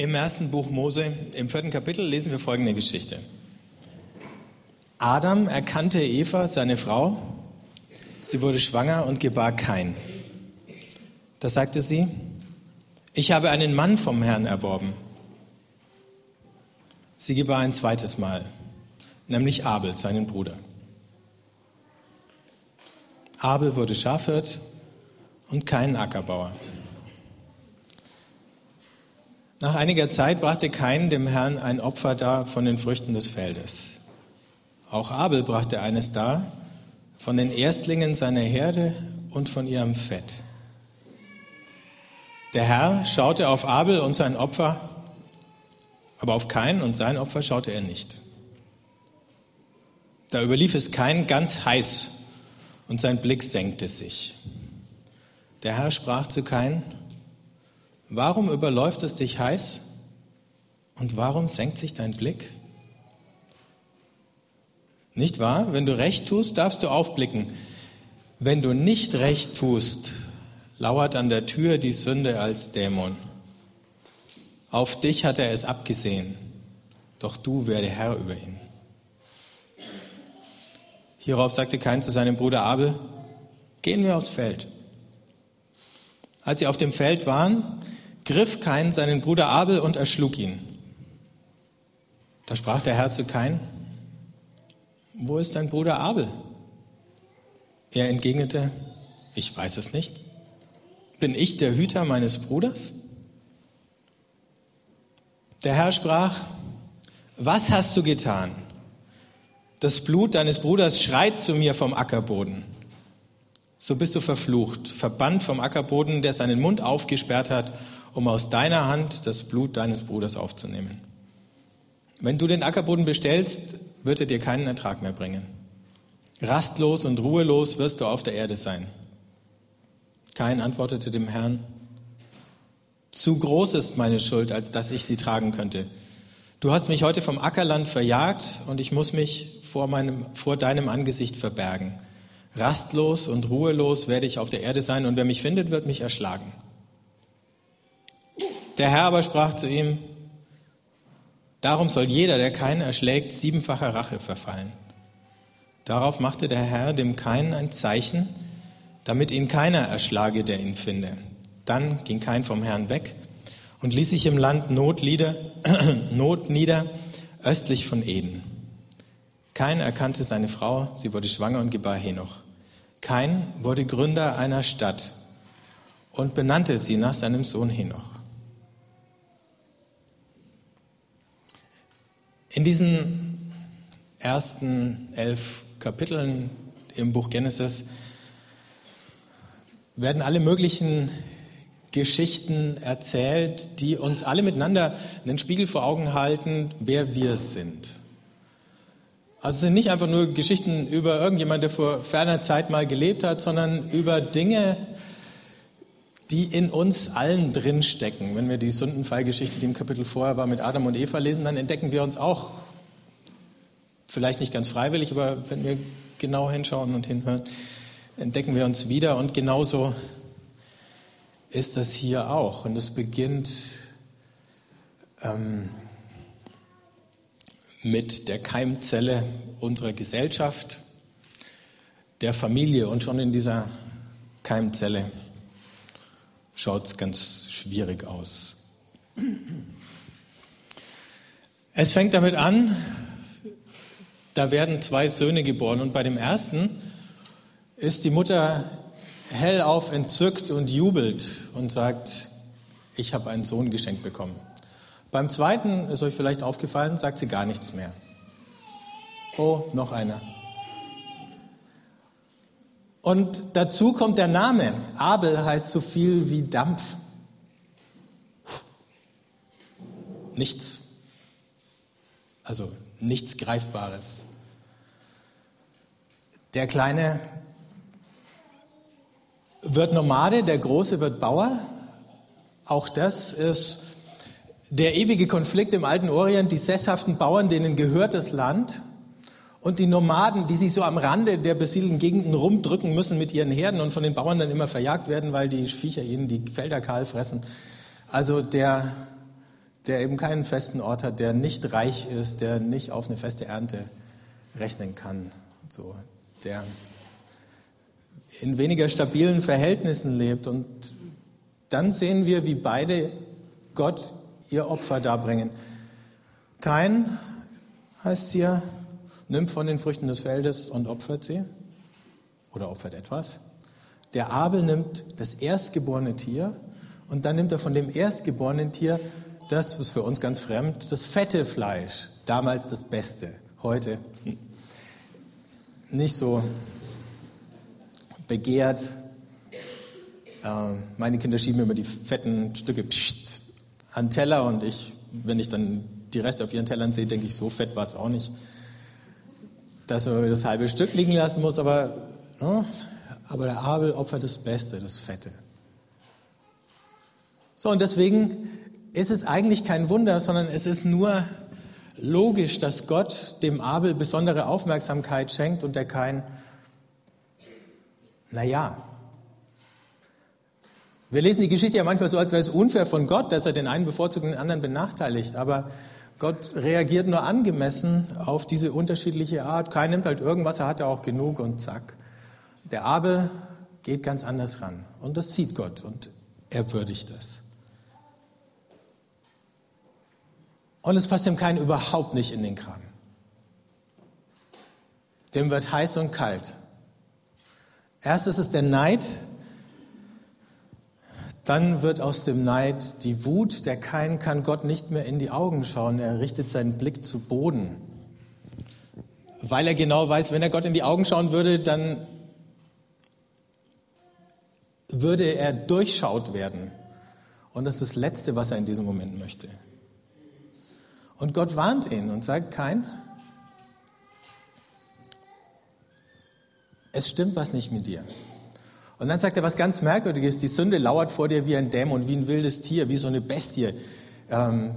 Im ersten Buch Mose, im vierten Kapitel, lesen wir folgende Geschichte. Adam erkannte Eva, seine Frau. Sie wurde schwanger und gebar kein. Da sagte sie, ich habe einen Mann vom Herrn erworben. Sie gebar ein zweites Mal, nämlich Abel, seinen Bruder. Abel wurde Schafhirt und kein Ackerbauer. Nach einiger Zeit brachte Kain dem Herrn ein Opfer dar von den Früchten des Feldes. Auch Abel brachte eines dar von den Erstlingen seiner Herde und von ihrem Fett. Der Herr schaute auf Abel und sein Opfer, aber auf Kain und sein Opfer schaute er nicht. Da überlief es Kain ganz heiß und sein Blick senkte sich. Der Herr sprach zu Kain, Warum überläuft es dich heiß? Und warum senkt sich dein Blick? Nicht wahr? Wenn du recht tust, darfst du aufblicken. Wenn du nicht recht tust, lauert an der Tür die Sünde als Dämon. Auf dich hat er es abgesehen, doch du werde Herr über ihn. Hierauf sagte Kain zu seinem Bruder Abel, gehen wir aufs Feld. Als sie auf dem Feld waren, griff Kain seinen Bruder Abel und erschlug ihn. Da sprach der Herr zu Kain, wo ist dein Bruder Abel? Er entgegnete, ich weiß es nicht. Bin ich der Hüter meines Bruders? Der Herr sprach, was hast du getan? Das Blut deines Bruders schreit zu mir vom Ackerboden. So bist du verflucht, verbannt vom Ackerboden, der seinen Mund aufgesperrt hat um aus deiner Hand das Blut deines Bruders aufzunehmen. Wenn du den Ackerboden bestellst, wird er dir keinen Ertrag mehr bringen. Rastlos und ruhelos wirst du auf der Erde sein. Kain antwortete dem Herrn, zu groß ist meine Schuld, als dass ich sie tragen könnte. Du hast mich heute vom Ackerland verjagt und ich muss mich vor, meinem, vor deinem Angesicht verbergen. Rastlos und ruhelos werde ich auf der Erde sein und wer mich findet, wird mich erschlagen. Der Herr aber sprach zu ihm, darum soll jeder, der keinen erschlägt, siebenfacher Rache verfallen. Darauf machte der Herr dem Kain ein Zeichen, damit ihn keiner erschlage, der ihn finde. Dann ging Kain vom Herrn weg und ließ sich im Land Not, lieder, Not nieder, östlich von Eden. Kain erkannte seine Frau, sie wurde schwanger und gebar Henoch. Kain wurde Gründer einer Stadt und benannte sie nach seinem Sohn Henoch. In diesen ersten elf Kapiteln im Buch Genesis werden alle möglichen Geschichten erzählt, die uns alle miteinander einen Spiegel vor Augen halten, wer wir sind. Also es sind nicht einfach nur Geschichten über irgendjemand, der vor ferner Zeit mal gelebt hat, sondern über Dinge, die in uns allen drinstecken. Wenn wir die Sündenfallgeschichte, die im Kapitel vorher war, mit Adam und Eva lesen, dann entdecken wir uns auch, vielleicht nicht ganz freiwillig, aber wenn wir genau hinschauen und hinhören, entdecken wir uns wieder. Und genauso ist das hier auch. Und es beginnt ähm, mit der Keimzelle unserer Gesellschaft, der Familie und schon in dieser Keimzelle schaut es ganz schwierig aus. Es fängt damit an, da werden zwei Söhne geboren und bei dem ersten ist die Mutter hellauf entzückt und jubelt und sagt, ich habe einen Sohn geschenkt bekommen. Beim zweiten, ist euch vielleicht aufgefallen, sagt sie gar nichts mehr. Oh, noch einer. Und dazu kommt der Name. Abel heißt so viel wie Dampf. Nichts. Also nichts Greifbares. Der Kleine wird Nomade, der Große wird Bauer. Auch das ist der ewige Konflikt im alten Orient. Die sesshaften Bauern, denen gehört das Land. Und die Nomaden, die sich so am Rande der besiedelten Gegenden rumdrücken müssen mit ihren Herden und von den Bauern dann immer verjagt werden, weil die Viecher ihnen die Felder kahl fressen. Also der, der eben keinen festen Ort hat, der nicht reich ist, der nicht auf eine feste Ernte rechnen kann, so, der in weniger stabilen Verhältnissen lebt. Und dann sehen wir, wie beide Gott ihr Opfer darbringen. Kein, heißt hier, nimmt von den Früchten des Feldes und opfert sie oder opfert etwas. Der Abel nimmt das erstgeborene Tier und dann nimmt er von dem erstgeborenen Tier das, was für uns ganz fremd, das fette Fleisch, damals das Beste, heute nicht so begehrt. Ähm, meine Kinder schieben immer die fetten Stücke an Teller und ich, wenn ich dann die Reste auf ihren Tellern sehe, denke ich, so fett war es auch nicht, dass man das halbe Stück liegen lassen muss, aber, ne, aber der Abel opfert das Beste, das Fette. So, und deswegen ist es eigentlich kein Wunder, sondern es ist nur logisch, dass Gott dem Abel besondere Aufmerksamkeit schenkt und der kein, naja. Wir lesen die Geschichte ja manchmal so, als wäre es unfair von Gott, dass er den einen bevorzugt und den anderen benachteiligt. Aber Gott reagiert nur angemessen auf diese unterschiedliche Art. Kein nimmt halt irgendwas, er hat ja auch genug und zack. Der Abel geht ganz anders ran. Und das sieht Gott und er würdigt es. Und es passt dem Kein überhaupt nicht in den Kram. Dem wird heiß und kalt. Erst ist es der Neid, dann wird aus dem Neid die Wut. Der Kein kann Gott nicht mehr in die Augen schauen. Er richtet seinen Blick zu Boden. Weil er genau weiß, wenn er Gott in die Augen schauen würde, dann würde er durchschaut werden. Und das ist das Letzte, was er in diesem Moment möchte. Und Gott warnt ihn und sagt, kein, es stimmt was nicht mit dir. Und dann sagt er was ganz Merkwürdiges, die Sünde lauert vor dir wie ein Dämon, wie ein wildes Tier, wie so eine Bestie, ähm,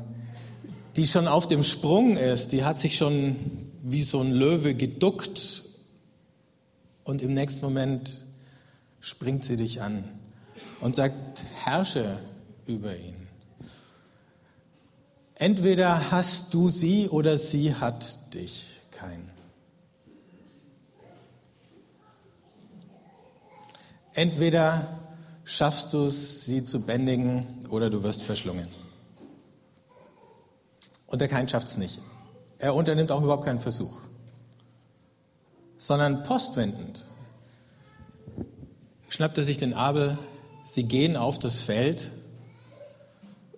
die schon auf dem Sprung ist, die hat sich schon wie so ein Löwe geduckt und im nächsten Moment springt sie dich an und sagt, herrsche über ihn. Entweder hast du sie oder sie hat dich kein. Entweder schaffst du es, sie zu bändigen oder du wirst verschlungen. Und der Kein schafft es nicht. Er unternimmt auch überhaupt keinen Versuch, sondern postwendend schnappt er sich den Abel, sie gehen auf das Feld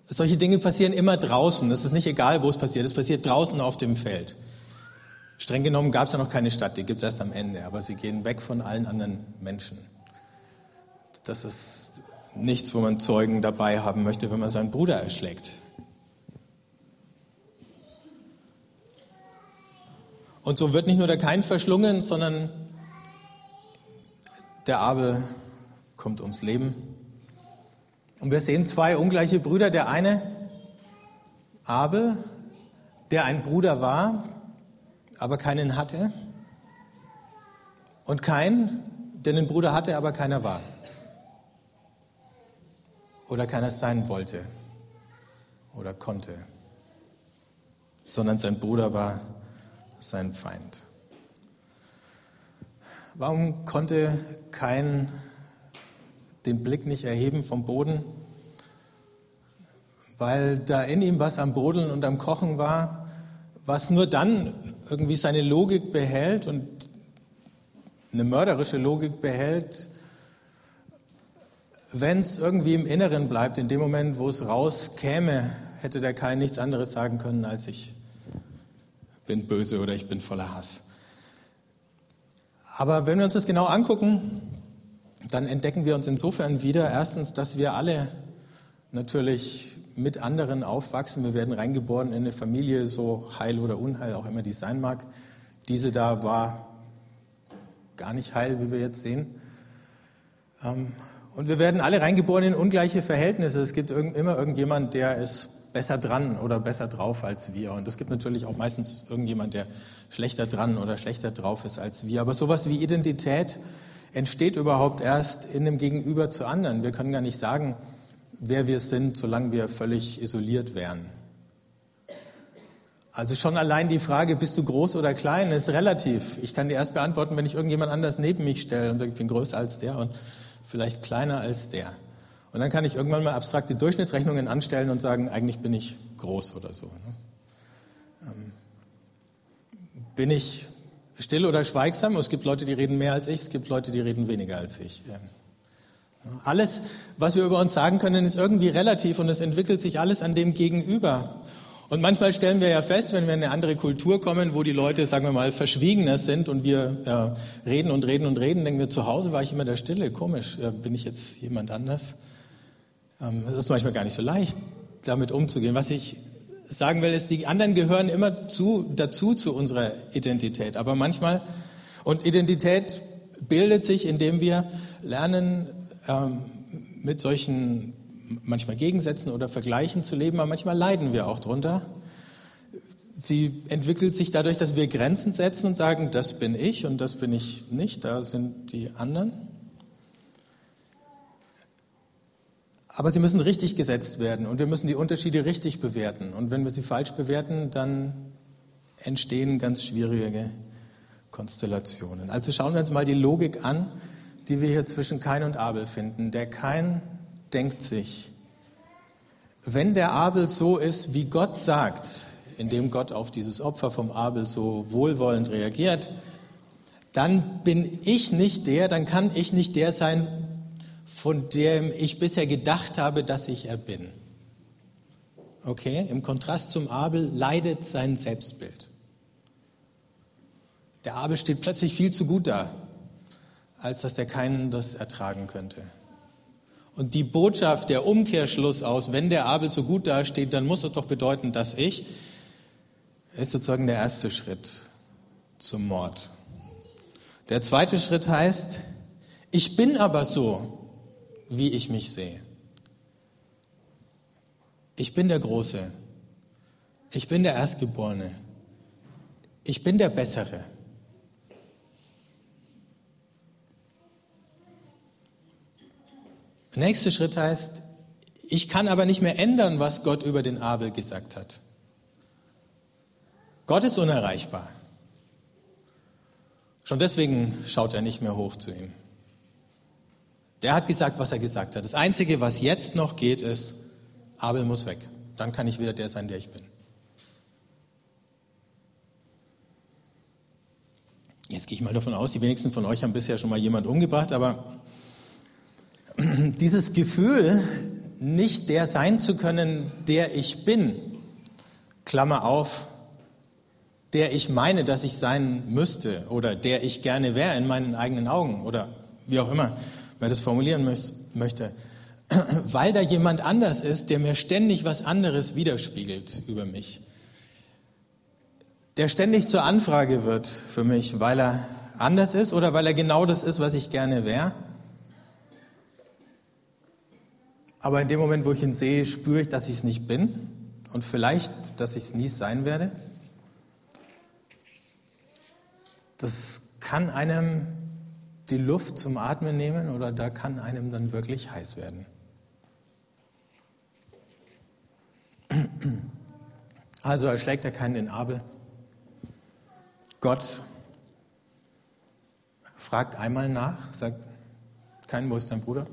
solche Dinge passieren immer draußen. Es ist nicht egal, wo es passiert. Es passiert draußen auf dem Feld. Streng genommen gab es ja noch keine Stadt, die gibt es erst am Ende, aber sie gehen weg von allen anderen Menschen. Das ist nichts, wo man Zeugen dabei haben möchte, wenn man seinen Bruder erschlägt. Und so wird nicht nur der Kain verschlungen, sondern der Abel kommt ums Leben. Und wir sehen zwei ungleiche Brüder. Der eine, Abel, der ein Bruder war, aber keinen hatte. Und kein, der einen Bruder hatte, aber keiner war. Oder keiner sein wollte oder konnte. Sondern sein Bruder war sein Feind. Warum konnte kein den Blick nicht erheben vom Boden, weil da in ihm was am Brodeln und am Kochen war, was nur dann irgendwie seine Logik behält und eine mörderische Logik behält, wenn es irgendwie im Inneren bleibt. In dem Moment, wo es rauskäme, hätte der Kain nichts anderes sagen können, als ich bin böse oder ich bin voller Hass. Aber wenn wir uns das genau angucken, dann entdecken wir uns insofern wieder, erstens, dass wir alle natürlich mit anderen aufwachsen. Wir werden reingeboren in eine Familie, so heil oder unheil auch immer die sein mag. Diese da war gar nicht heil, wie wir jetzt sehen. Ähm, und wir werden alle reingeboren in ungleiche Verhältnisse. Es gibt immer irgendjemand, der ist besser dran oder besser drauf als wir. Und es gibt natürlich auch meistens irgendjemand, der schlechter dran oder schlechter drauf ist als wir. Aber sowas wie Identität entsteht überhaupt erst in dem Gegenüber zu anderen. Wir können gar nicht sagen, wer wir sind, solange wir völlig isoliert wären. Also schon allein die Frage, bist du groß oder klein, ist relativ. Ich kann dir erst beantworten, wenn ich irgendjemand anders neben mich stelle und sage, ich bin größer als der und vielleicht kleiner als der. Und dann kann ich irgendwann mal abstrakte Durchschnittsrechnungen anstellen und sagen, eigentlich bin ich groß oder so. Ne? Ähm, bin ich still oder schweigsam? Es gibt Leute, die reden mehr als ich, es gibt Leute, die reden weniger als ich. Ähm, alles, was wir über uns sagen können, ist irgendwie relativ und es entwickelt sich alles an dem Gegenüber. Und manchmal stellen wir ja fest, wenn wir in eine andere Kultur kommen, wo die Leute, sagen wir mal, verschwiegener sind und wir ja, reden und reden und reden, denken wir, zu Hause war ich immer der Stille, komisch, ja, bin ich jetzt jemand anders? Ähm, es ist manchmal gar nicht so leicht, damit umzugehen. Was ich sagen will, ist, die anderen gehören immer zu, dazu zu unserer Identität. Aber manchmal, und Identität bildet sich, indem wir lernen, ähm, mit solchen manchmal Gegensätzen oder Vergleichen zu leben, aber manchmal leiden wir auch drunter. Sie entwickelt sich dadurch, dass wir Grenzen setzen und sagen, das bin ich und das bin ich nicht, da sind die anderen. Aber sie müssen richtig gesetzt werden und wir müssen die Unterschiede richtig bewerten. Und wenn wir sie falsch bewerten, dann entstehen ganz schwierige Konstellationen. Also schauen wir uns mal die Logik an, die wir hier zwischen Kain und Abel finden. Der Kain denkt sich, wenn der Abel so ist, wie Gott sagt, indem Gott auf dieses Opfer vom Abel so wohlwollend reagiert, dann bin ich nicht der, dann kann ich nicht der sein, von dem ich bisher gedacht habe, dass ich er bin. Okay, im Kontrast zum Abel leidet sein Selbstbild. Der Abel steht plötzlich viel zu gut da, als dass er keinen das ertragen könnte. Und die Botschaft, der Umkehrschluss aus, wenn der Abel so gut dasteht, dann muss es doch bedeuten, dass ich, ist sozusagen der erste Schritt zum Mord. Der zweite Schritt heißt, ich bin aber so, wie ich mich sehe. Ich bin der Große. Ich bin der Erstgeborene. Ich bin der Bessere. Der nächste Schritt heißt, ich kann aber nicht mehr ändern, was Gott über den Abel gesagt hat. Gott ist unerreichbar. Schon deswegen schaut er nicht mehr hoch zu ihm. Der hat gesagt, was er gesagt hat. Das Einzige, was jetzt noch geht, ist, Abel muss weg. Dann kann ich wieder der sein, der ich bin. Jetzt gehe ich mal davon aus, die wenigsten von euch haben bisher schon mal jemand umgebracht, aber dieses Gefühl, nicht der sein zu können, der ich bin, Klammer auf, der ich meine, dass ich sein müsste oder der ich gerne wäre in meinen eigenen Augen oder wie auch immer man das formulieren möchte, weil da jemand anders ist, der mir ständig was anderes widerspiegelt über mich, der ständig zur Anfrage wird für mich, weil er anders ist oder weil er genau das ist, was ich gerne wäre Aber in dem Moment, wo ich ihn sehe, spüre ich, dass ich es nicht bin und vielleicht, dass ich es nie sein werde. Das kann einem die Luft zum Atmen nehmen oder da kann einem dann wirklich heiß werden. Also erschlägt er keinen den Abel. Gott fragt einmal nach, sagt, kein, wo ist dein Bruder?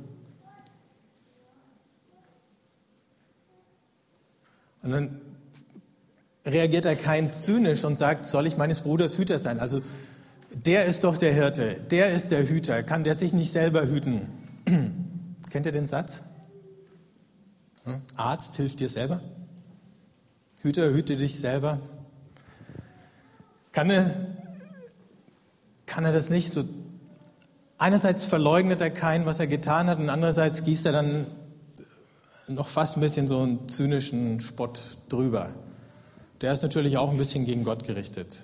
Und dann reagiert er kein zynisch und sagt, soll ich meines Bruders Hüter sein? Also der ist doch der Hirte, der ist der Hüter, kann der sich nicht selber hüten? Kennt ihr den Satz? Hm? Arzt hilft dir selber? Hüter, hüte dich selber. Kann er, kann er das nicht so? Einerseits verleugnet er keinen, was er getan hat, und andererseits gießt er dann noch fast ein bisschen so einen zynischen Spott drüber. Der ist natürlich auch ein bisschen gegen Gott gerichtet,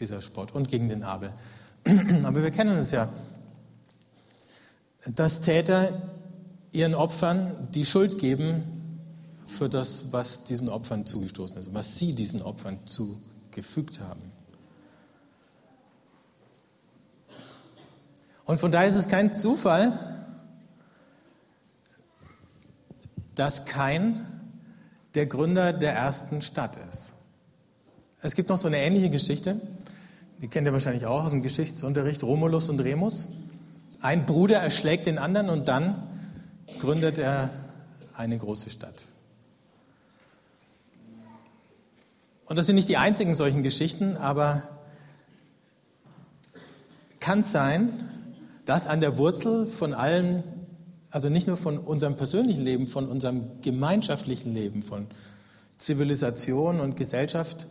dieser Spott, und gegen den Abel. Aber wir kennen es ja, dass Täter ihren Opfern die Schuld geben für das, was diesen Opfern zugestoßen ist, was sie diesen Opfern zugefügt haben. Und von daher ist es kein Zufall, dass kein der Gründer der ersten Stadt ist. Es gibt noch so eine ähnliche Geschichte, die kennt ihr wahrscheinlich auch aus dem Geschichtsunterricht, Romulus und Remus. Ein Bruder erschlägt den anderen und dann gründet er eine große Stadt. Und das sind nicht die einzigen solchen Geschichten, aber kann es sein, dass an der Wurzel von allen, also nicht nur von unserem persönlichen Leben, von unserem gemeinschaftlichen Leben, von Zivilisation und Gesellschaft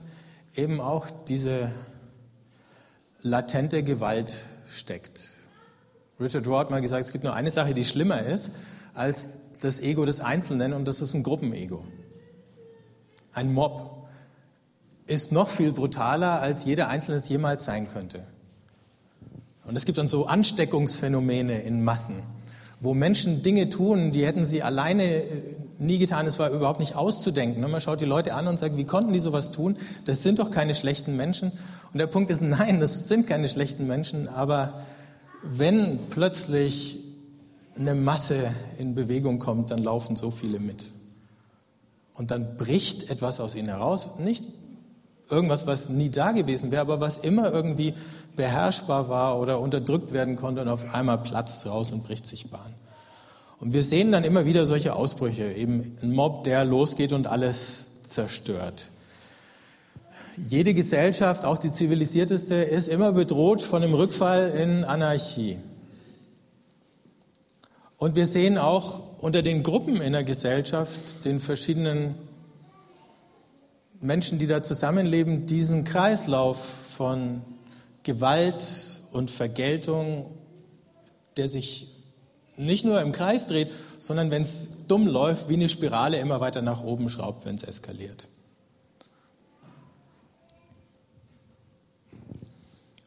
eben auch diese latente Gewalt steckt. Richard Rohr hat mal gesagt, es gibt nur eine Sache, die schlimmer ist als das Ego des Einzelnen und das ist ein Gruppenego. Ein Mob ist noch viel brutaler, als jeder Einzelne es jemals sein könnte. Und es gibt dann so Ansteckungsphänomene in Massen, wo Menschen Dinge tun, die hätten sie alleine äh, nie getan. Es war überhaupt nicht auszudenken. Und man schaut die Leute an und sagt, wie konnten die sowas tun? Das sind doch keine schlechten Menschen. Und der Punkt ist, nein, das sind keine schlechten Menschen. Aber wenn plötzlich eine Masse in Bewegung kommt, dann laufen so viele mit. Und dann bricht etwas aus ihnen heraus. Nicht irgendwas, was nie da gewesen wäre, aber was immer irgendwie beherrschbar war oder unterdrückt werden konnte und auf einmal platzt raus und bricht sich Bahn. Und wir sehen dann immer wieder solche Ausbrüche, eben ein Mob, der losgeht und alles zerstört. Jede Gesellschaft, auch die zivilisierteste, ist immer bedroht von einem Rückfall in Anarchie. Und wir sehen auch unter den Gruppen in der Gesellschaft, den verschiedenen Menschen, die da zusammenleben, diesen Kreislauf von Gewalt und Vergeltung, der sich nicht nur im Kreis dreht, sondern wenn es dumm läuft, wie eine Spirale immer weiter nach oben schraubt, wenn es eskaliert.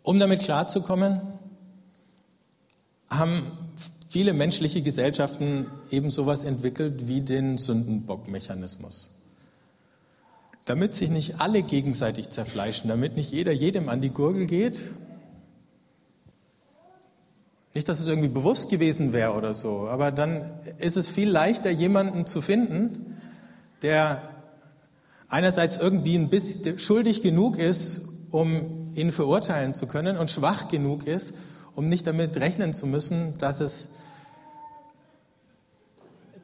Um damit klarzukommen, haben viele menschliche Gesellschaften eben sowas entwickelt wie den Sündenbockmechanismus. Damit sich nicht alle gegenseitig zerfleischen, damit nicht jeder jedem an die Gurgel geht. Nicht, dass es irgendwie bewusst gewesen wäre oder so, aber dann ist es viel leichter, jemanden zu finden, der einerseits irgendwie ein bisschen schuldig genug ist, um ihn verurteilen zu können und schwach genug ist, um nicht damit rechnen zu müssen, dass es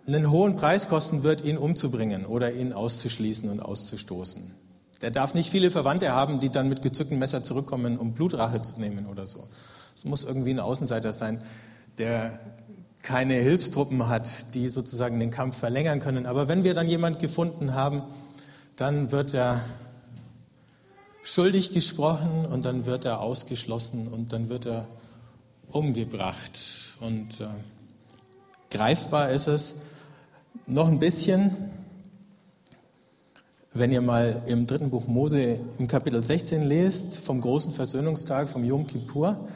einen hohen Preis kosten wird, ihn umzubringen oder ihn auszuschließen und auszustoßen. Der darf nicht viele Verwandte haben, die dann mit gezücktem Messer zurückkommen, um Blutrache zu nehmen oder so. Es muss irgendwie ein Außenseiter sein, der keine Hilfstruppen hat, die sozusagen den Kampf verlängern können. Aber wenn wir dann jemand gefunden haben, dann wird er schuldig gesprochen und dann wird er ausgeschlossen und dann wird er umgebracht. Und äh, greifbar ist es, noch ein bisschen, wenn ihr mal im dritten Buch Mose im Kapitel 16 lest, vom großen Versöhnungstag, vom Yom Kippur,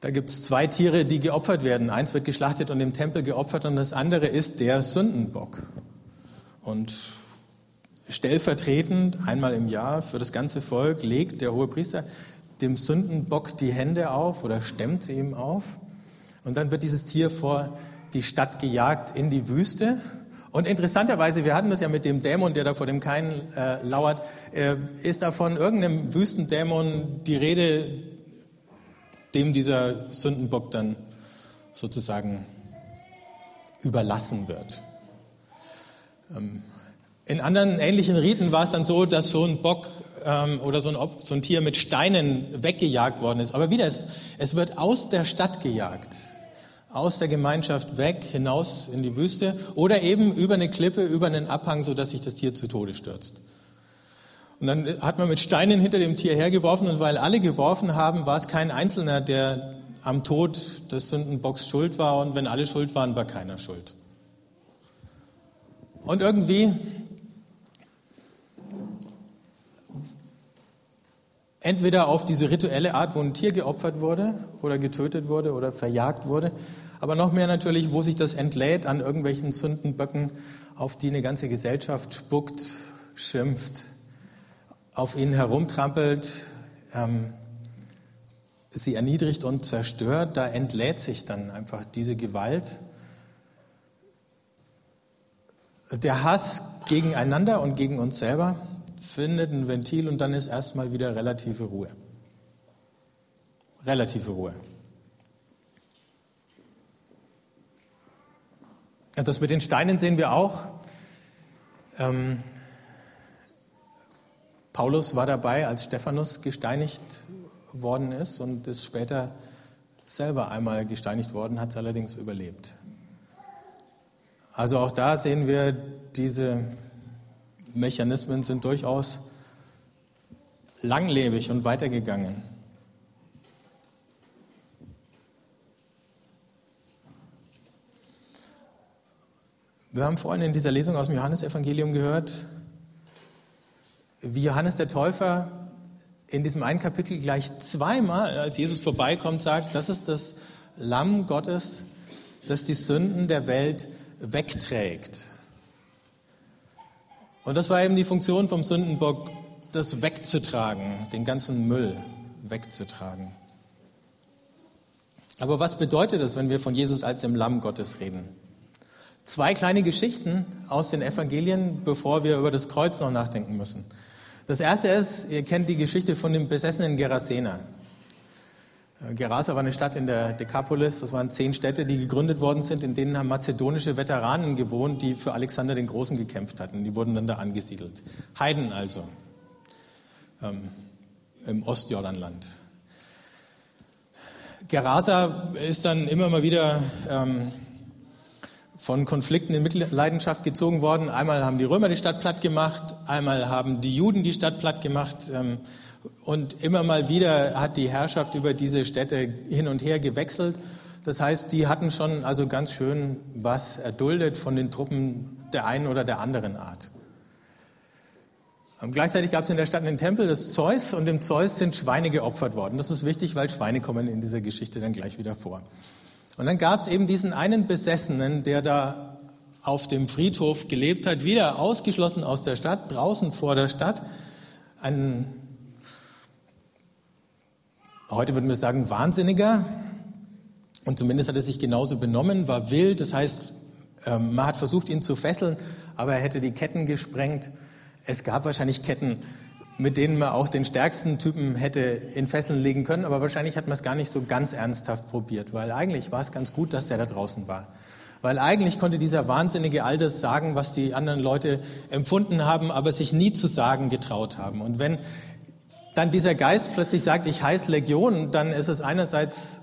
da gibt es zwei Tiere, die geopfert werden. Eins wird geschlachtet und im Tempel geopfert und das andere ist der Sündenbock. Und stellvertretend einmal im Jahr für das ganze Volk legt der hohe Priester dem Sündenbock die Hände auf oder stemmt sie ihm auf. Und dann wird dieses Tier vor die Stadt gejagt in die Wüste. Und interessanterweise, wir hatten das ja mit dem Dämon, der da vor dem Kain äh, lauert, äh, ist da von irgendeinem Wüstendämon die Rede, dem dieser Sündenbock dann sozusagen überlassen wird. Ähm, in anderen ähnlichen Riten war es dann so, dass so ein Bock ähm, oder so ein, so ein, Tier mit Steinen weggejagt worden ist. Aber wieder, es, es wird aus der Stadt gejagt aus der Gemeinschaft weg, hinaus in die Wüste oder eben über eine Klippe, über einen Abhang, sodass sich das Tier zu Tode stürzt. Und dann hat man mit Steinen hinter dem Tier hergeworfen und weil alle geworfen haben, war es kein Einzelner, der am Tod des Sündenbocks schuld war und wenn alle schuld waren, war keiner schuld. Und irgendwie Entweder auf diese rituelle Art, wo ein Tier geopfert wurde oder getötet wurde oder verjagt wurde, aber noch mehr natürlich, wo sich das entlädt an irgendwelchen Sündenböcken, auf die eine ganze Gesellschaft spuckt, schimpft, auf ihnen herumtrampelt, ähm, sie erniedrigt und zerstört. Da entlädt sich dann einfach diese Gewalt. Der Hass gegeneinander und gegen uns selber findet ein Ventil und dann ist erstmal wieder relative Ruhe. Relative Ruhe. Das mit den Steinen sehen wir auch. Ähm, Paulus war dabei, als Stephanus gesteinigt worden ist und ist später selber einmal gesteinigt worden, hat es allerdings überlebt. Also auch da sehen wir, diese Mechanismen sind durchaus langlebig und weitergegangen. Wir haben vorhin in dieser Lesung aus dem Johannesevangelium gehört, wie Johannes der Täufer in diesem einen Kapitel gleich zweimal, als Jesus vorbeikommt, sagt, das ist das Lamm Gottes, das die Sünden der Welt wegträgt. Und das war eben die Funktion vom Sündenbock, das wegzutragen, den ganzen Müll wegzutragen. Aber was bedeutet das, wenn wir von Jesus als dem Lamm Gottes reden? Zwei kleine Geschichten aus den Evangelien, bevor wir über das Kreuz noch nachdenken müssen. Das erste ist, ihr kennt die Geschichte von dem besessenen Gerasena. Gerasa war eine Stadt in der Dekapolis. Das waren zehn Städte, die gegründet worden sind. In denen haben mazedonische Veteranen gewohnt, die für Alexander den Großen gekämpft hatten. Die wurden dann da angesiedelt. Heiden also. Ähm, Im Ostjordanland. Gerasa ist dann immer mal wieder ähm, von Konflikten in Mitleidenschaft gezogen worden. Einmal haben die Römer die Stadt platt gemacht, einmal haben die Juden die Stadt platt gemacht. Ähm, und immer mal wieder hat die Herrschaft über diese Städte hin und her gewechselt. Das heißt, die hatten schon also ganz schön was erduldet von den Truppen der einen oder der anderen Art. Und gleichzeitig gab es in der Stadt einen Tempel des Zeus und dem Zeus sind Schweine geopfert worden. Das ist wichtig, weil Schweine kommen in dieser Geschichte dann gleich wieder vor. Und dann gab es eben diesen einen Besessenen, der da auf dem Friedhof gelebt hat, wieder ausgeschlossen aus der Stadt, draußen vor der Stadt. Ein, heute würden wir sagen, Wahnsinniger. Und zumindest hat er sich genauso benommen, war wild. Das heißt, ähm, man hat versucht, ihn zu fesseln, aber er hätte die Ketten gesprengt. Es gab wahrscheinlich Ketten, mit denen man auch den stärksten Typen hätte in Fesseln legen können, aber wahrscheinlich hat man es gar nicht so ganz ernsthaft probiert, weil eigentlich war es ganz gut, dass der da draußen war. Weil eigentlich konnte dieser Wahnsinnige all das sagen, was die anderen Leute empfunden haben, aber sich nie zu sagen getraut haben. Und wenn dann dieser Geist plötzlich sagt, ich heiße Legion, dann ist es einerseits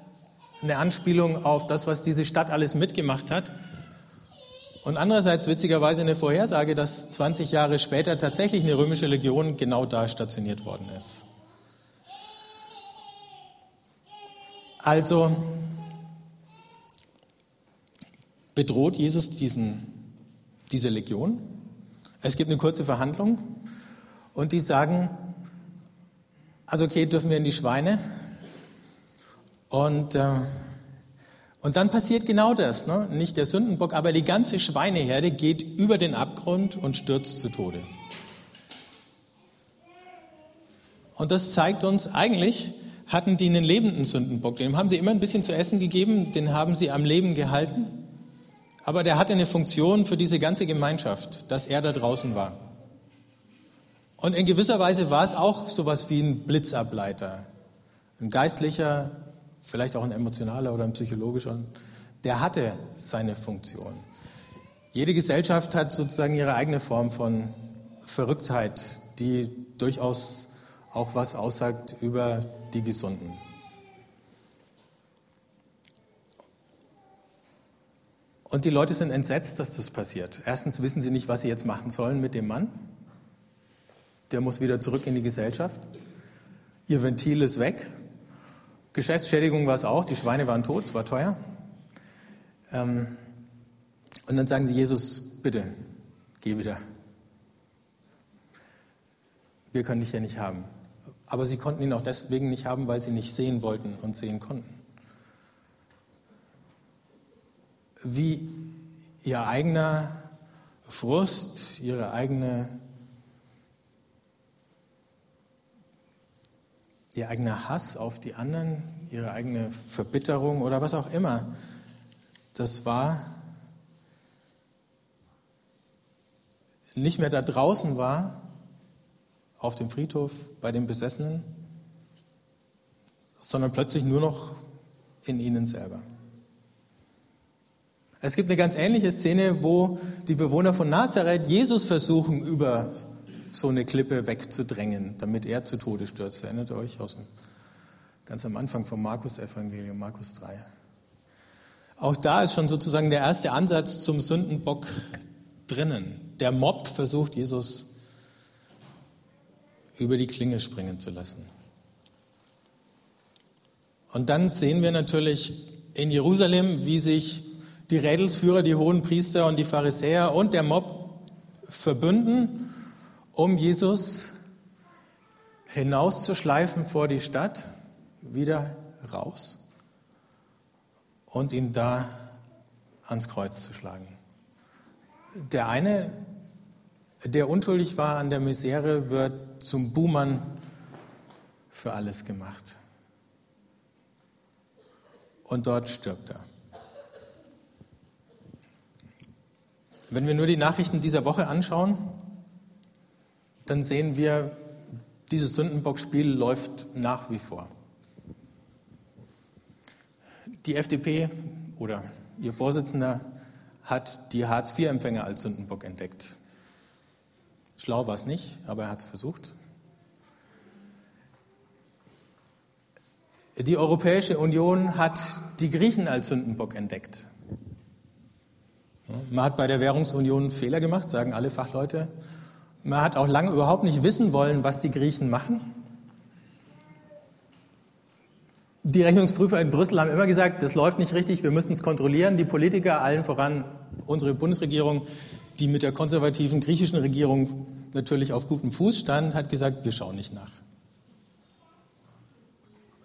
eine Anspielung auf das, was diese Stadt alles mitgemacht hat, und andererseits witzigerweise eine Vorhersage, dass 20 Jahre später tatsächlich eine römische Legion genau da stationiert worden ist. Also bedroht Jesus diesen, diese Legion. Es gibt eine kurze Verhandlung und die sagen, also okay, dürfen wir in die Schweine. Und äh, und dann passiert genau das, ne? nicht der Sündenbock, aber die ganze Schweineherde geht über den Abgrund und stürzt zu Tode. Und das zeigt uns, eigentlich hatten die einen lebenden Sündenbock, dem haben sie immer ein bisschen zu essen gegeben, den haben sie am Leben gehalten, aber der hatte eine Funktion für diese ganze Gemeinschaft, dass er da draußen war. Und in gewisser Weise war es auch sowas wie ein Blitzableiter, ein geistlicher vielleicht auch ein emotionaler oder ein psychologischer, der hatte seine Funktion. Jede Gesellschaft hat sozusagen ihre eigene Form von Verrücktheit, die durchaus auch was aussagt über die Gesunden. Und die Leute sind entsetzt, dass das passiert. Erstens wissen sie nicht, was sie jetzt machen sollen mit dem Mann. Der muss wieder zurück in die Gesellschaft. Ihr Ventil ist weg. Geschäftsschädigung war es auch, die Schweine waren tot, es war teuer. Ähm, und dann sagen sie, Jesus, bitte, geh wieder. Wir können dich ja nicht haben. Aber sie konnten ihn auch deswegen nicht haben, weil sie nicht sehen wollten und sehen konnten. Wie ihr eigener Frust, ihre eigene ihr eigener Hass auf die anderen, ihre eigene Verbitterung oder was auch immer. Das war nicht mehr da draußen war, auf dem Friedhof bei den Besessenen, sondern plötzlich nur noch in ihnen selber. Es gibt eine ganz ähnliche Szene, wo die Bewohner von Nazareth Jesus versuchen, über so eine Klippe wegzudrängen, damit er zu Tode stürzt. Erinnert ihr euch aus dem, ganz am Anfang vom Markus-Evangelium, Markus 3. Auch da ist schon sozusagen der erste Ansatz zum Sündenbock drinnen. Der Mob versucht, Jesus über die Klinge springen zu lassen. Und dann sehen wir natürlich in Jerusalem, wie sich die Rädelsführer, die hohen Priester und die Pharisäer und der Mob verbünden, um Jesus hinauszuschleifen vor die Stadt, wieder raus und ihn da ans Kreuz zu schlagen. Der eine, der unschuldig war an der Misere, wird zum Buhmann für alles gemacht. Und dort stirbt er. Wenn wir nur die Nachrichten dieser Woche anschauen, dann sehen wir, dieses Sündenbockspiel läuft nach wie vor. Die FDP oder ihr Vorsitzender hat die Hartz-IV-Empfänger als Sündenbock entdeckt. Schlau war es nicht, aber er hat es versucht. Die Europäische Union hat die Griechen als Sündenbock entdeckt. Man hat bei der Währungsunion Fehler gemacht, sagen alle Fachleute. Man hat auch lange überhaupt nicht wissen wollen, was die Griechen machen. Die Rechnungsprüfer in Brüssel haben immer gesagt, das läuft nicht richtig, wir müssen es kontrollieren. Die Politiker, allen voran unsere Bundesregierung, die mit der konservativen griechischen Regierung natürlich auf gutem Fuß stand, hat gesagt, wir schauen nicht nach.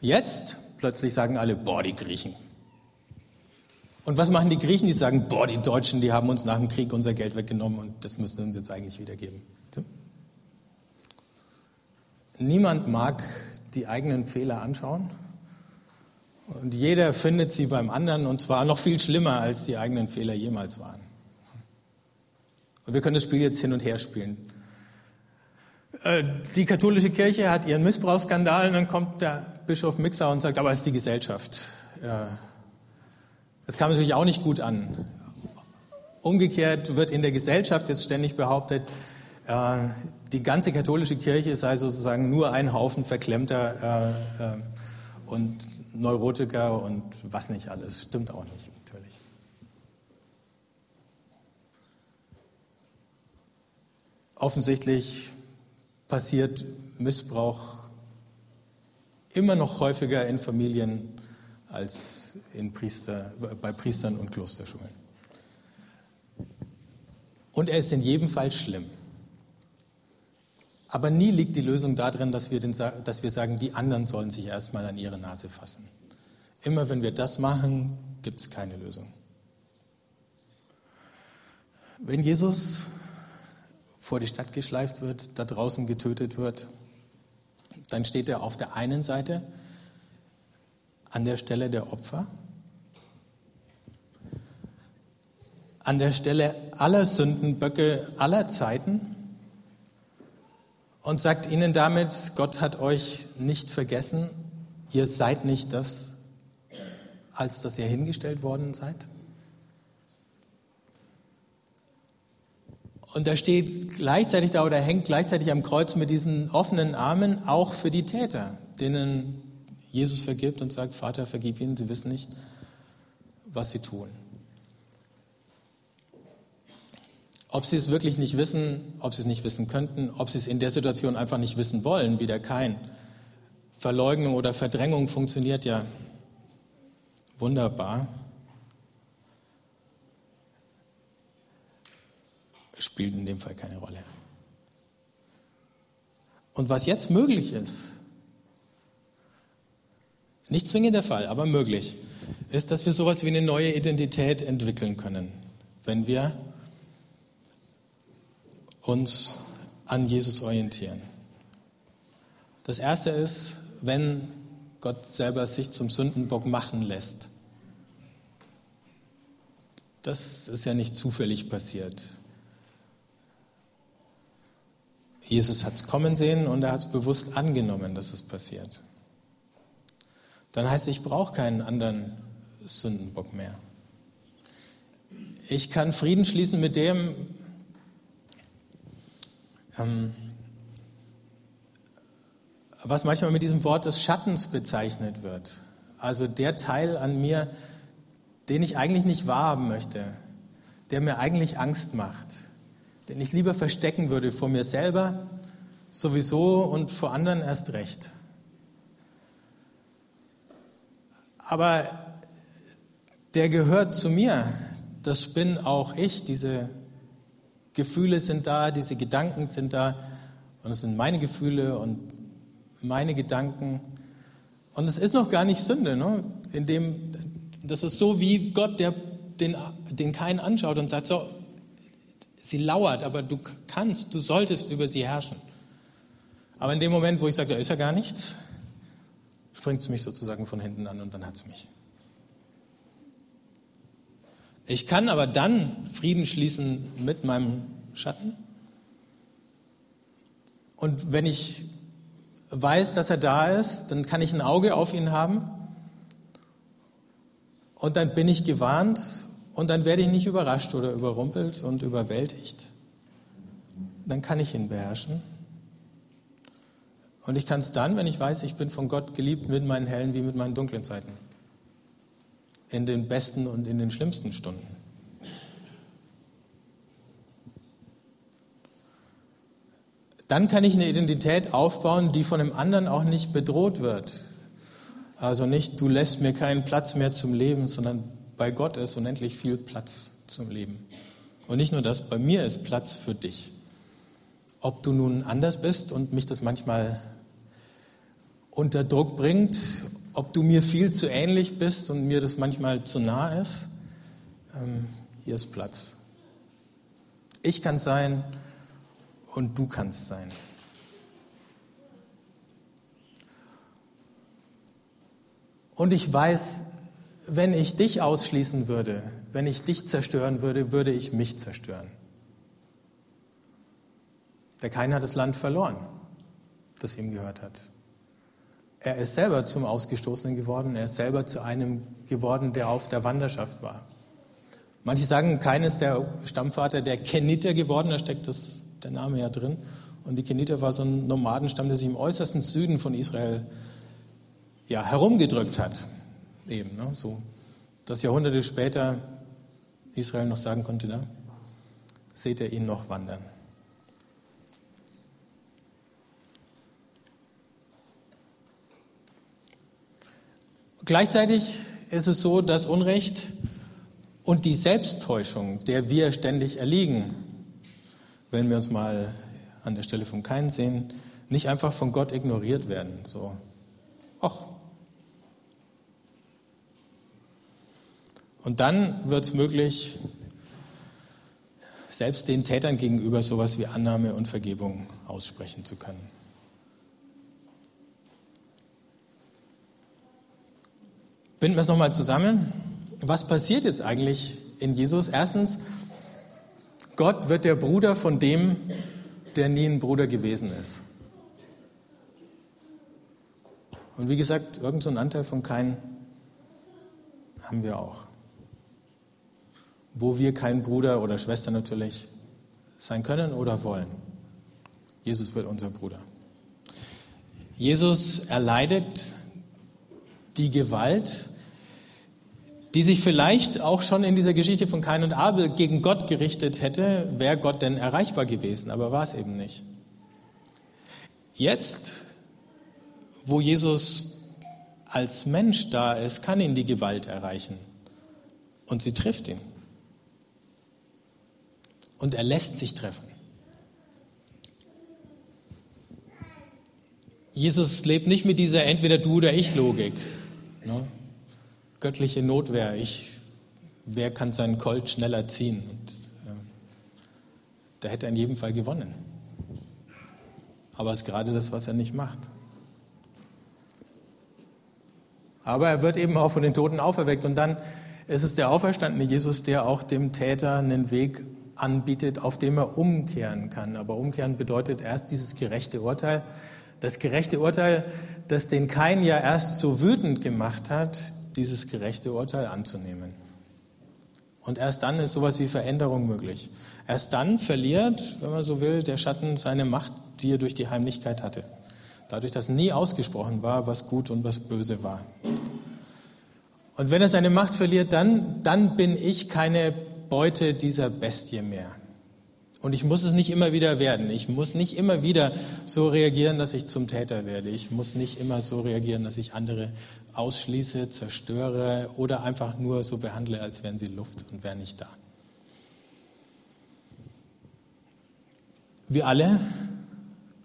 Jetzt plötzlich sagen alle, boah, die Griechen. Und was machen die Griechen? Die sagen, boah, die Deutschen, die haben uns nach dem Krieg unser Geld weggenommen und das müssen sie uns jetzt eigentlich wiedergeben. Niemand mag die eigenen Fehler anschauen und jeder findet sie beim anderen und zwar noch viel schlimmer, als die eigenen Fehler jemals waren. Und wir können das Spiel jetzt hin und her spielen. Äh, die katholische Kirche hat ihren Missbrauchsskandal und dann kommt der Bischof Mixer und sagt, aber es ist die Gesellschaft. Das kam natürlich auch nicht gut an. Umgekehrt wird in der Gesellschaft jetzt ständig behauptet, die ganze katholische Kirche sei sozusagen nur ein Haufen verklemmter äh, äh, und Neurotiker und was nicht alles. Stimmt auch nicht, natürlich. Offensichtlich passiert Missbrauch immer noch häufiger in Familien als in Priester, bei Priestern und Klosterschulen. Und er ist in jedem Fall schlimm. Aber nie liegt die Lösung darin, dass wir, den, dass wir sagen, die anderen sollen sich erstmal an ihre Nase fassen. Immer wenn wir das machen, gibt es keine Lösung. Wenn Jesus vor die Stadt geschleift wird, da draußen getötet wird, dann steht er auf der einen Seite an der Stelle der Opfer, an der Stelle aller Sündenböcke aller Zeiten und sagt ihnen damit, Gott hat euch nicht vergessen, ihr seid nicht das, als dass ihr hingestellt worden seid. Und er steht gleichzeitig da oder hängt gleichzeitig am Kreuz mit diesen offenen Armen auch für die Täter, denen Jesus vergibt und sagt, Vater, vergib ihnen, sie wissen nicht, was sie tun. Ob sie es wirklich nicht wissen, ob sie es nicht wissen könnten, ob sie es in der Situation einfach nicht wissen wollen, wie der Kein. Verleugnung oder Verdrängung funktioniert ja wunderbar. Spielt in dem Fall keine Rolle. Und was jetzt möglich ist, nicht zwingend der Fall, aber möglich, ist, dass wir sowas wie eine neue Identität entwickeln können, wenn wir uns an Jesus orientieren. Das erste ist, wenn Gott selber sich zum Sündenbock machen lässt. Das ist ja nicht zufällig passiert. Jesus hat es kommen sehen und er hat es bewusst angenommen, dass es passiert. Dann heißt es, ich brauche keinen anderen Sündenbock mehr. Ich kann Frieden schließen mit dem, ähm, was manchmal mit diesem Wort des Schattens bezeichnet wird. Also der Teil an mir, den ich eigentlich nicht wahrhaben möchte, der mir eigentlich Angst macht, den ich lieber verstecken würde vor mir selber sowieso und vor anderen erst recht. Aber der gehört zu mir. Das bin auch ich. Diese Gefühle sind da, diese Gedanken sind da. Und es sind meine Gefühle und meine Gedanken. Und es ist noch gar nicht Sünde. Ne? Indem, das ist so wie Gott, der den, den keinen anschaut und sagt, so, sie lauert, aber du kannst, du solltest über sie herrschen. Aber in dem Moment, wo ich sage, da ist ja gar nichts, springt es mich sozusagen von hinten an und dann hat es mich. Ich kann aber dann Frieden schließen mit meinem Schatten. Und wenn ich weiß, dass er da ist, dann kann ich ein Auge auf ihn haben. Und dann bin ich gewarnt und dann werde ich nicht überrascht oder überrumpelt und überwältigt. Dann kann ich ihn beherrschen. Und ich kann es dann, wenn ich weiß, ich bin von Gott geliebt mit meinen hellen wie mit meinen dunklen Zeiten. In den besten und in den schlimmsten Stunden. Dann kann ich eine Identität aufbauen, die von dem anderen auch nicht bedroht wird. Also nicht, du lässt mir keinen Platz mehr zum Leben, sondern bei Gott ist unendlich viel Platz zum Leben. Und nicht nur das, bei mir ist Platz für dich. Ob du nun anders bist und mich das manchmal unter Druck bringt, ob du mir viel zu ähnlich bist und mir das manchmal zu nah ist, ähm, hier ist Platz. Ich kann sein und du kannst sein. Und ich weiß, wenn ich dich ausschließen würde, wenn ich dich zerstören würde, würde ich mich zerstören. Der Kain hat das Land verloren, das ihm gehört hat. Er ist selber zum Ausgestoßenen geworden, er ist selber zu einem geworden, der auf der Wanderschaft war. Manche sagen, Kain ist der Stammvater der Keniter geworden, da steckt das, der Name ja drin. Und die Keniter war so ein Nomadenstamm, der sich im äußersten Süden von Israel ja, herumgedrückt hat. Eben, ne? so, dass Jahrhunderte später Israel noch sagen konnte, na, seht ihr ihn noch wandern. Gleichzeitig ist es so, dass Unrecht und die Selbsttäuschung, der wir ständig erliegen, wenn wir uns mal an der Stelle von Kain sehen, nicht einfach von Gott ignoriert werden. So, ach. Und dann wird es möglich, selbst den Tätern gegenüber sowas wie Annahme und Vergebung aussprechen zu können. Binden wir es nochmal zusammen. Was passiert jetzt eigentlich in Jesus? Erstens, Gott wird der Bruder von dem, der nie ein Bruder gewesen ist. Und wie gesagt, irgendeinen so Anteil von keinen haben wir auch. Wo wir kein Bruder oder Schwester natürlich sein können oder wollen. Jesus wird unser Bruder. Jesus erleidet die Gewalt die sich vielleicht auch schon in dieser Geschichte von Kain und Abel gegen Gott gerichtet hätte, wäre Gott denn erreichbar gewesen, aber war es eben nicht. Jetzt, wo Jesus als Mensch da ist, kann ihn die Gewalt erreichen und sie trifft ihn. Und er lässt sich treffen. Jesus lebt nicht mit dieser Entweder du oder ich Logik. Ne? Göttliche Notwehr. Ich, wer kann seinen Colt schneller ziehen? Und, äh, da hätte er in jedem Fall gewonnen. Aber es ist gerade das, was er nicht macht. Aber er wird eben auch von den Toten auferweckt. Und dann ist es der auferstandene Jesus, der auch dem Täter einen Weg anbietet, auf dem er umkehren kann. Aber umkehren bedeutet erst dieses gerechte Urteil. Das gerechte Urteil, das den Kain ja erst so wütend gemacht hat, dieses gerechte Urteil anzunehmen. Und erst dann ist sowas wie Veränderung möglich. Erst dann verliert, wenn man so will, der Schatten seine Macht, die er durch die Heimlichkeit hatte. Dadurch, dass nie ausgesprochen war, was gut und was böse war. Und wenn er seine Macht verliert, dann, dann bin ich keine Beute dieser Bestie mehr. Und ich muss es nicht immer wieder werden. Ich muss nicht immer wieder so reagieren, dass ich zum Täter werde. Ich muss nicht immer so reagieren, dass ich andere ausschließe, zerstöre oder einfach nur so behandle, als wären sie Luft und wären nicht da. Wir alle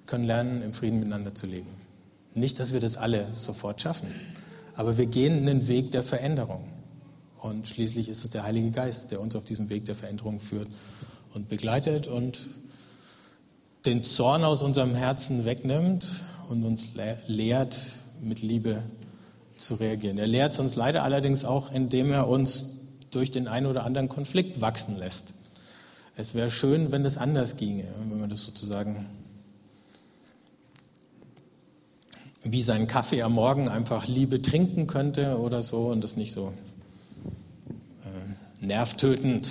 können lernen, im Frieden miteinander zu leben. Nicht, dass wir das alle sofort schaffen, aber wir gehen einen Weg der Veränderung. Und schließlich ist es der Heilige Geist, der uns auf diesem Weg der Veränderung führt und begleitet und den Zorn aus unserem Herzen wegnimmt und uns lehrt, mit Liebe zu reagieren. Er lehrt uns leider allerdings auch, indem er uns durch den einen oder anderen Konflikt wachsen lässt. Es wäre schön, wenn das anders ginge, wenn man das sozusagen wie seinen Kaffee am Morgen einfach Liebe trinken könnte oder so und das nicht so äh, nervtötend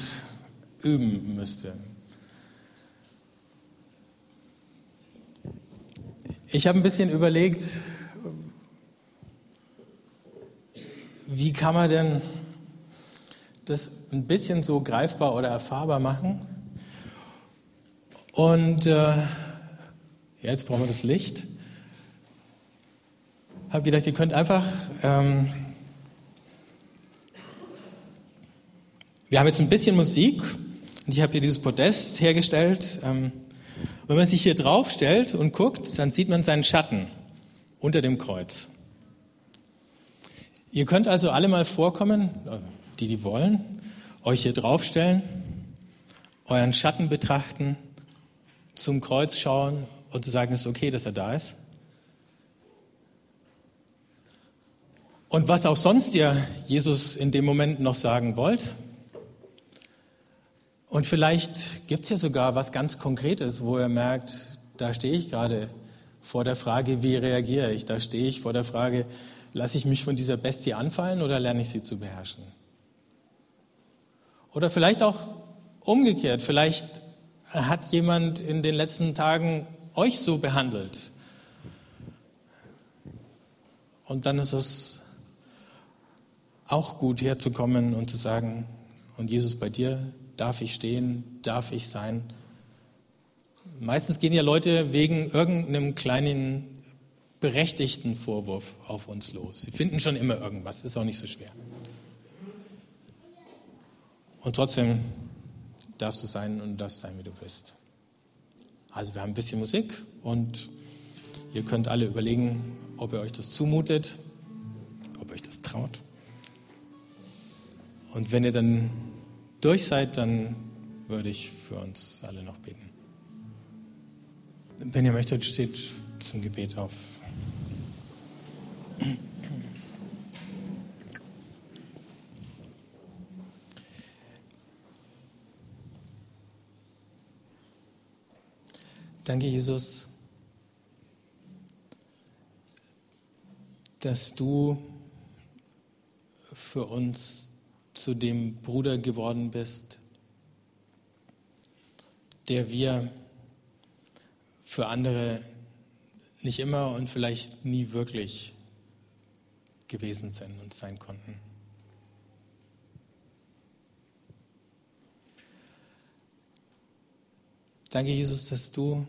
üben müsste. Ich habe ein bisschen überlegt, wie kann man denn das ein bisschen so greifbar oder erfahrbar machen? Und äh, jetzt brauchen wir das Licht. Habe gedacht, ihr könnt einfach ähm, wir haben jetzt ein bisschen Musik und ich habe hier dieses Podest hergestellt. Ähm, wenn man sich hier drauf stellt und guckt, dann sieht man seinen Schatten unter dem Kreuz. Ihr könnt also alle mal vorkommen, die die wollen, euch hier draufstellen, euren Schatten betrachten, zum Kreuz schauen und zu sagen, es ist okay, dass er da ist. Und was auch sonst ihr Jesus in dem Moment noch sagen wollt, und vielleicht gibt es ja sogar was ganz Konkretes, wo er merkt, da stehe ich gerade vor der Frage, wie reagiere ich? Da stehe ich vor der Frage, lasse ich mich von dieser Bestie anfallen oder lerne ich sie zu beherrschen? Oder vielleicht auch umgekehrt, vielleicht hat jemand in den letzten Tagen euch so behandelt. Und dann ist es auch gut herzukommen und zu sagen, und Jesus bei dir, Darf ich stehen? Darf ich sein? Meistens gehen ja Leute wegen irgendeinem kleinen berechtigten Vorwurf auf uns los. Sie finden schon immer irgendwas, ist auch nicht so schwer. Und trotzdem darfst du sein und darfst sein, wie du bist. Also wir haben ein bisschen Musik und ihr könnt alle überlegen, ob ihr euch das zumutet, ob ihr euch das traut. Und wenn ihr dann durch seid, dann würde ich für uns alle noch beten. Wenn ihr möchtet, steht zum Gebet auf. Danke, Jesus, dass du für uns zu dem Bruder geworden bist, der wir für andere nicht immer und vielleicht nie wirklich gewesen sind und sein konnten. Danke, Jesus, dass du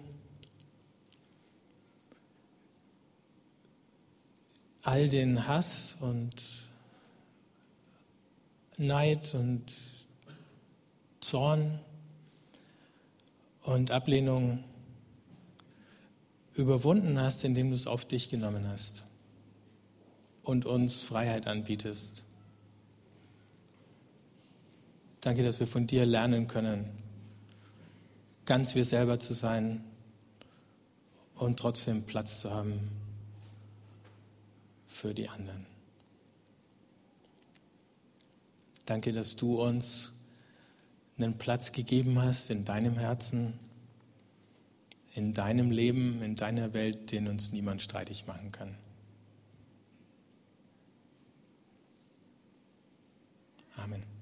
all den Hass und Neid und Zorn und Ablehnung überwunden hast, indem du es auf dich genommen hast und uns Freiheit anbietest. Danke, dass wir von dir lernen können, ganz wir selber zu sein und trotzdem Platz zu haben für die anderen. Danke, dass du uns einen Platz gegeben hast in deinem Herzen, in deinem Leben, in deiner Welt, den uns niemand streitig machen kann. Amen.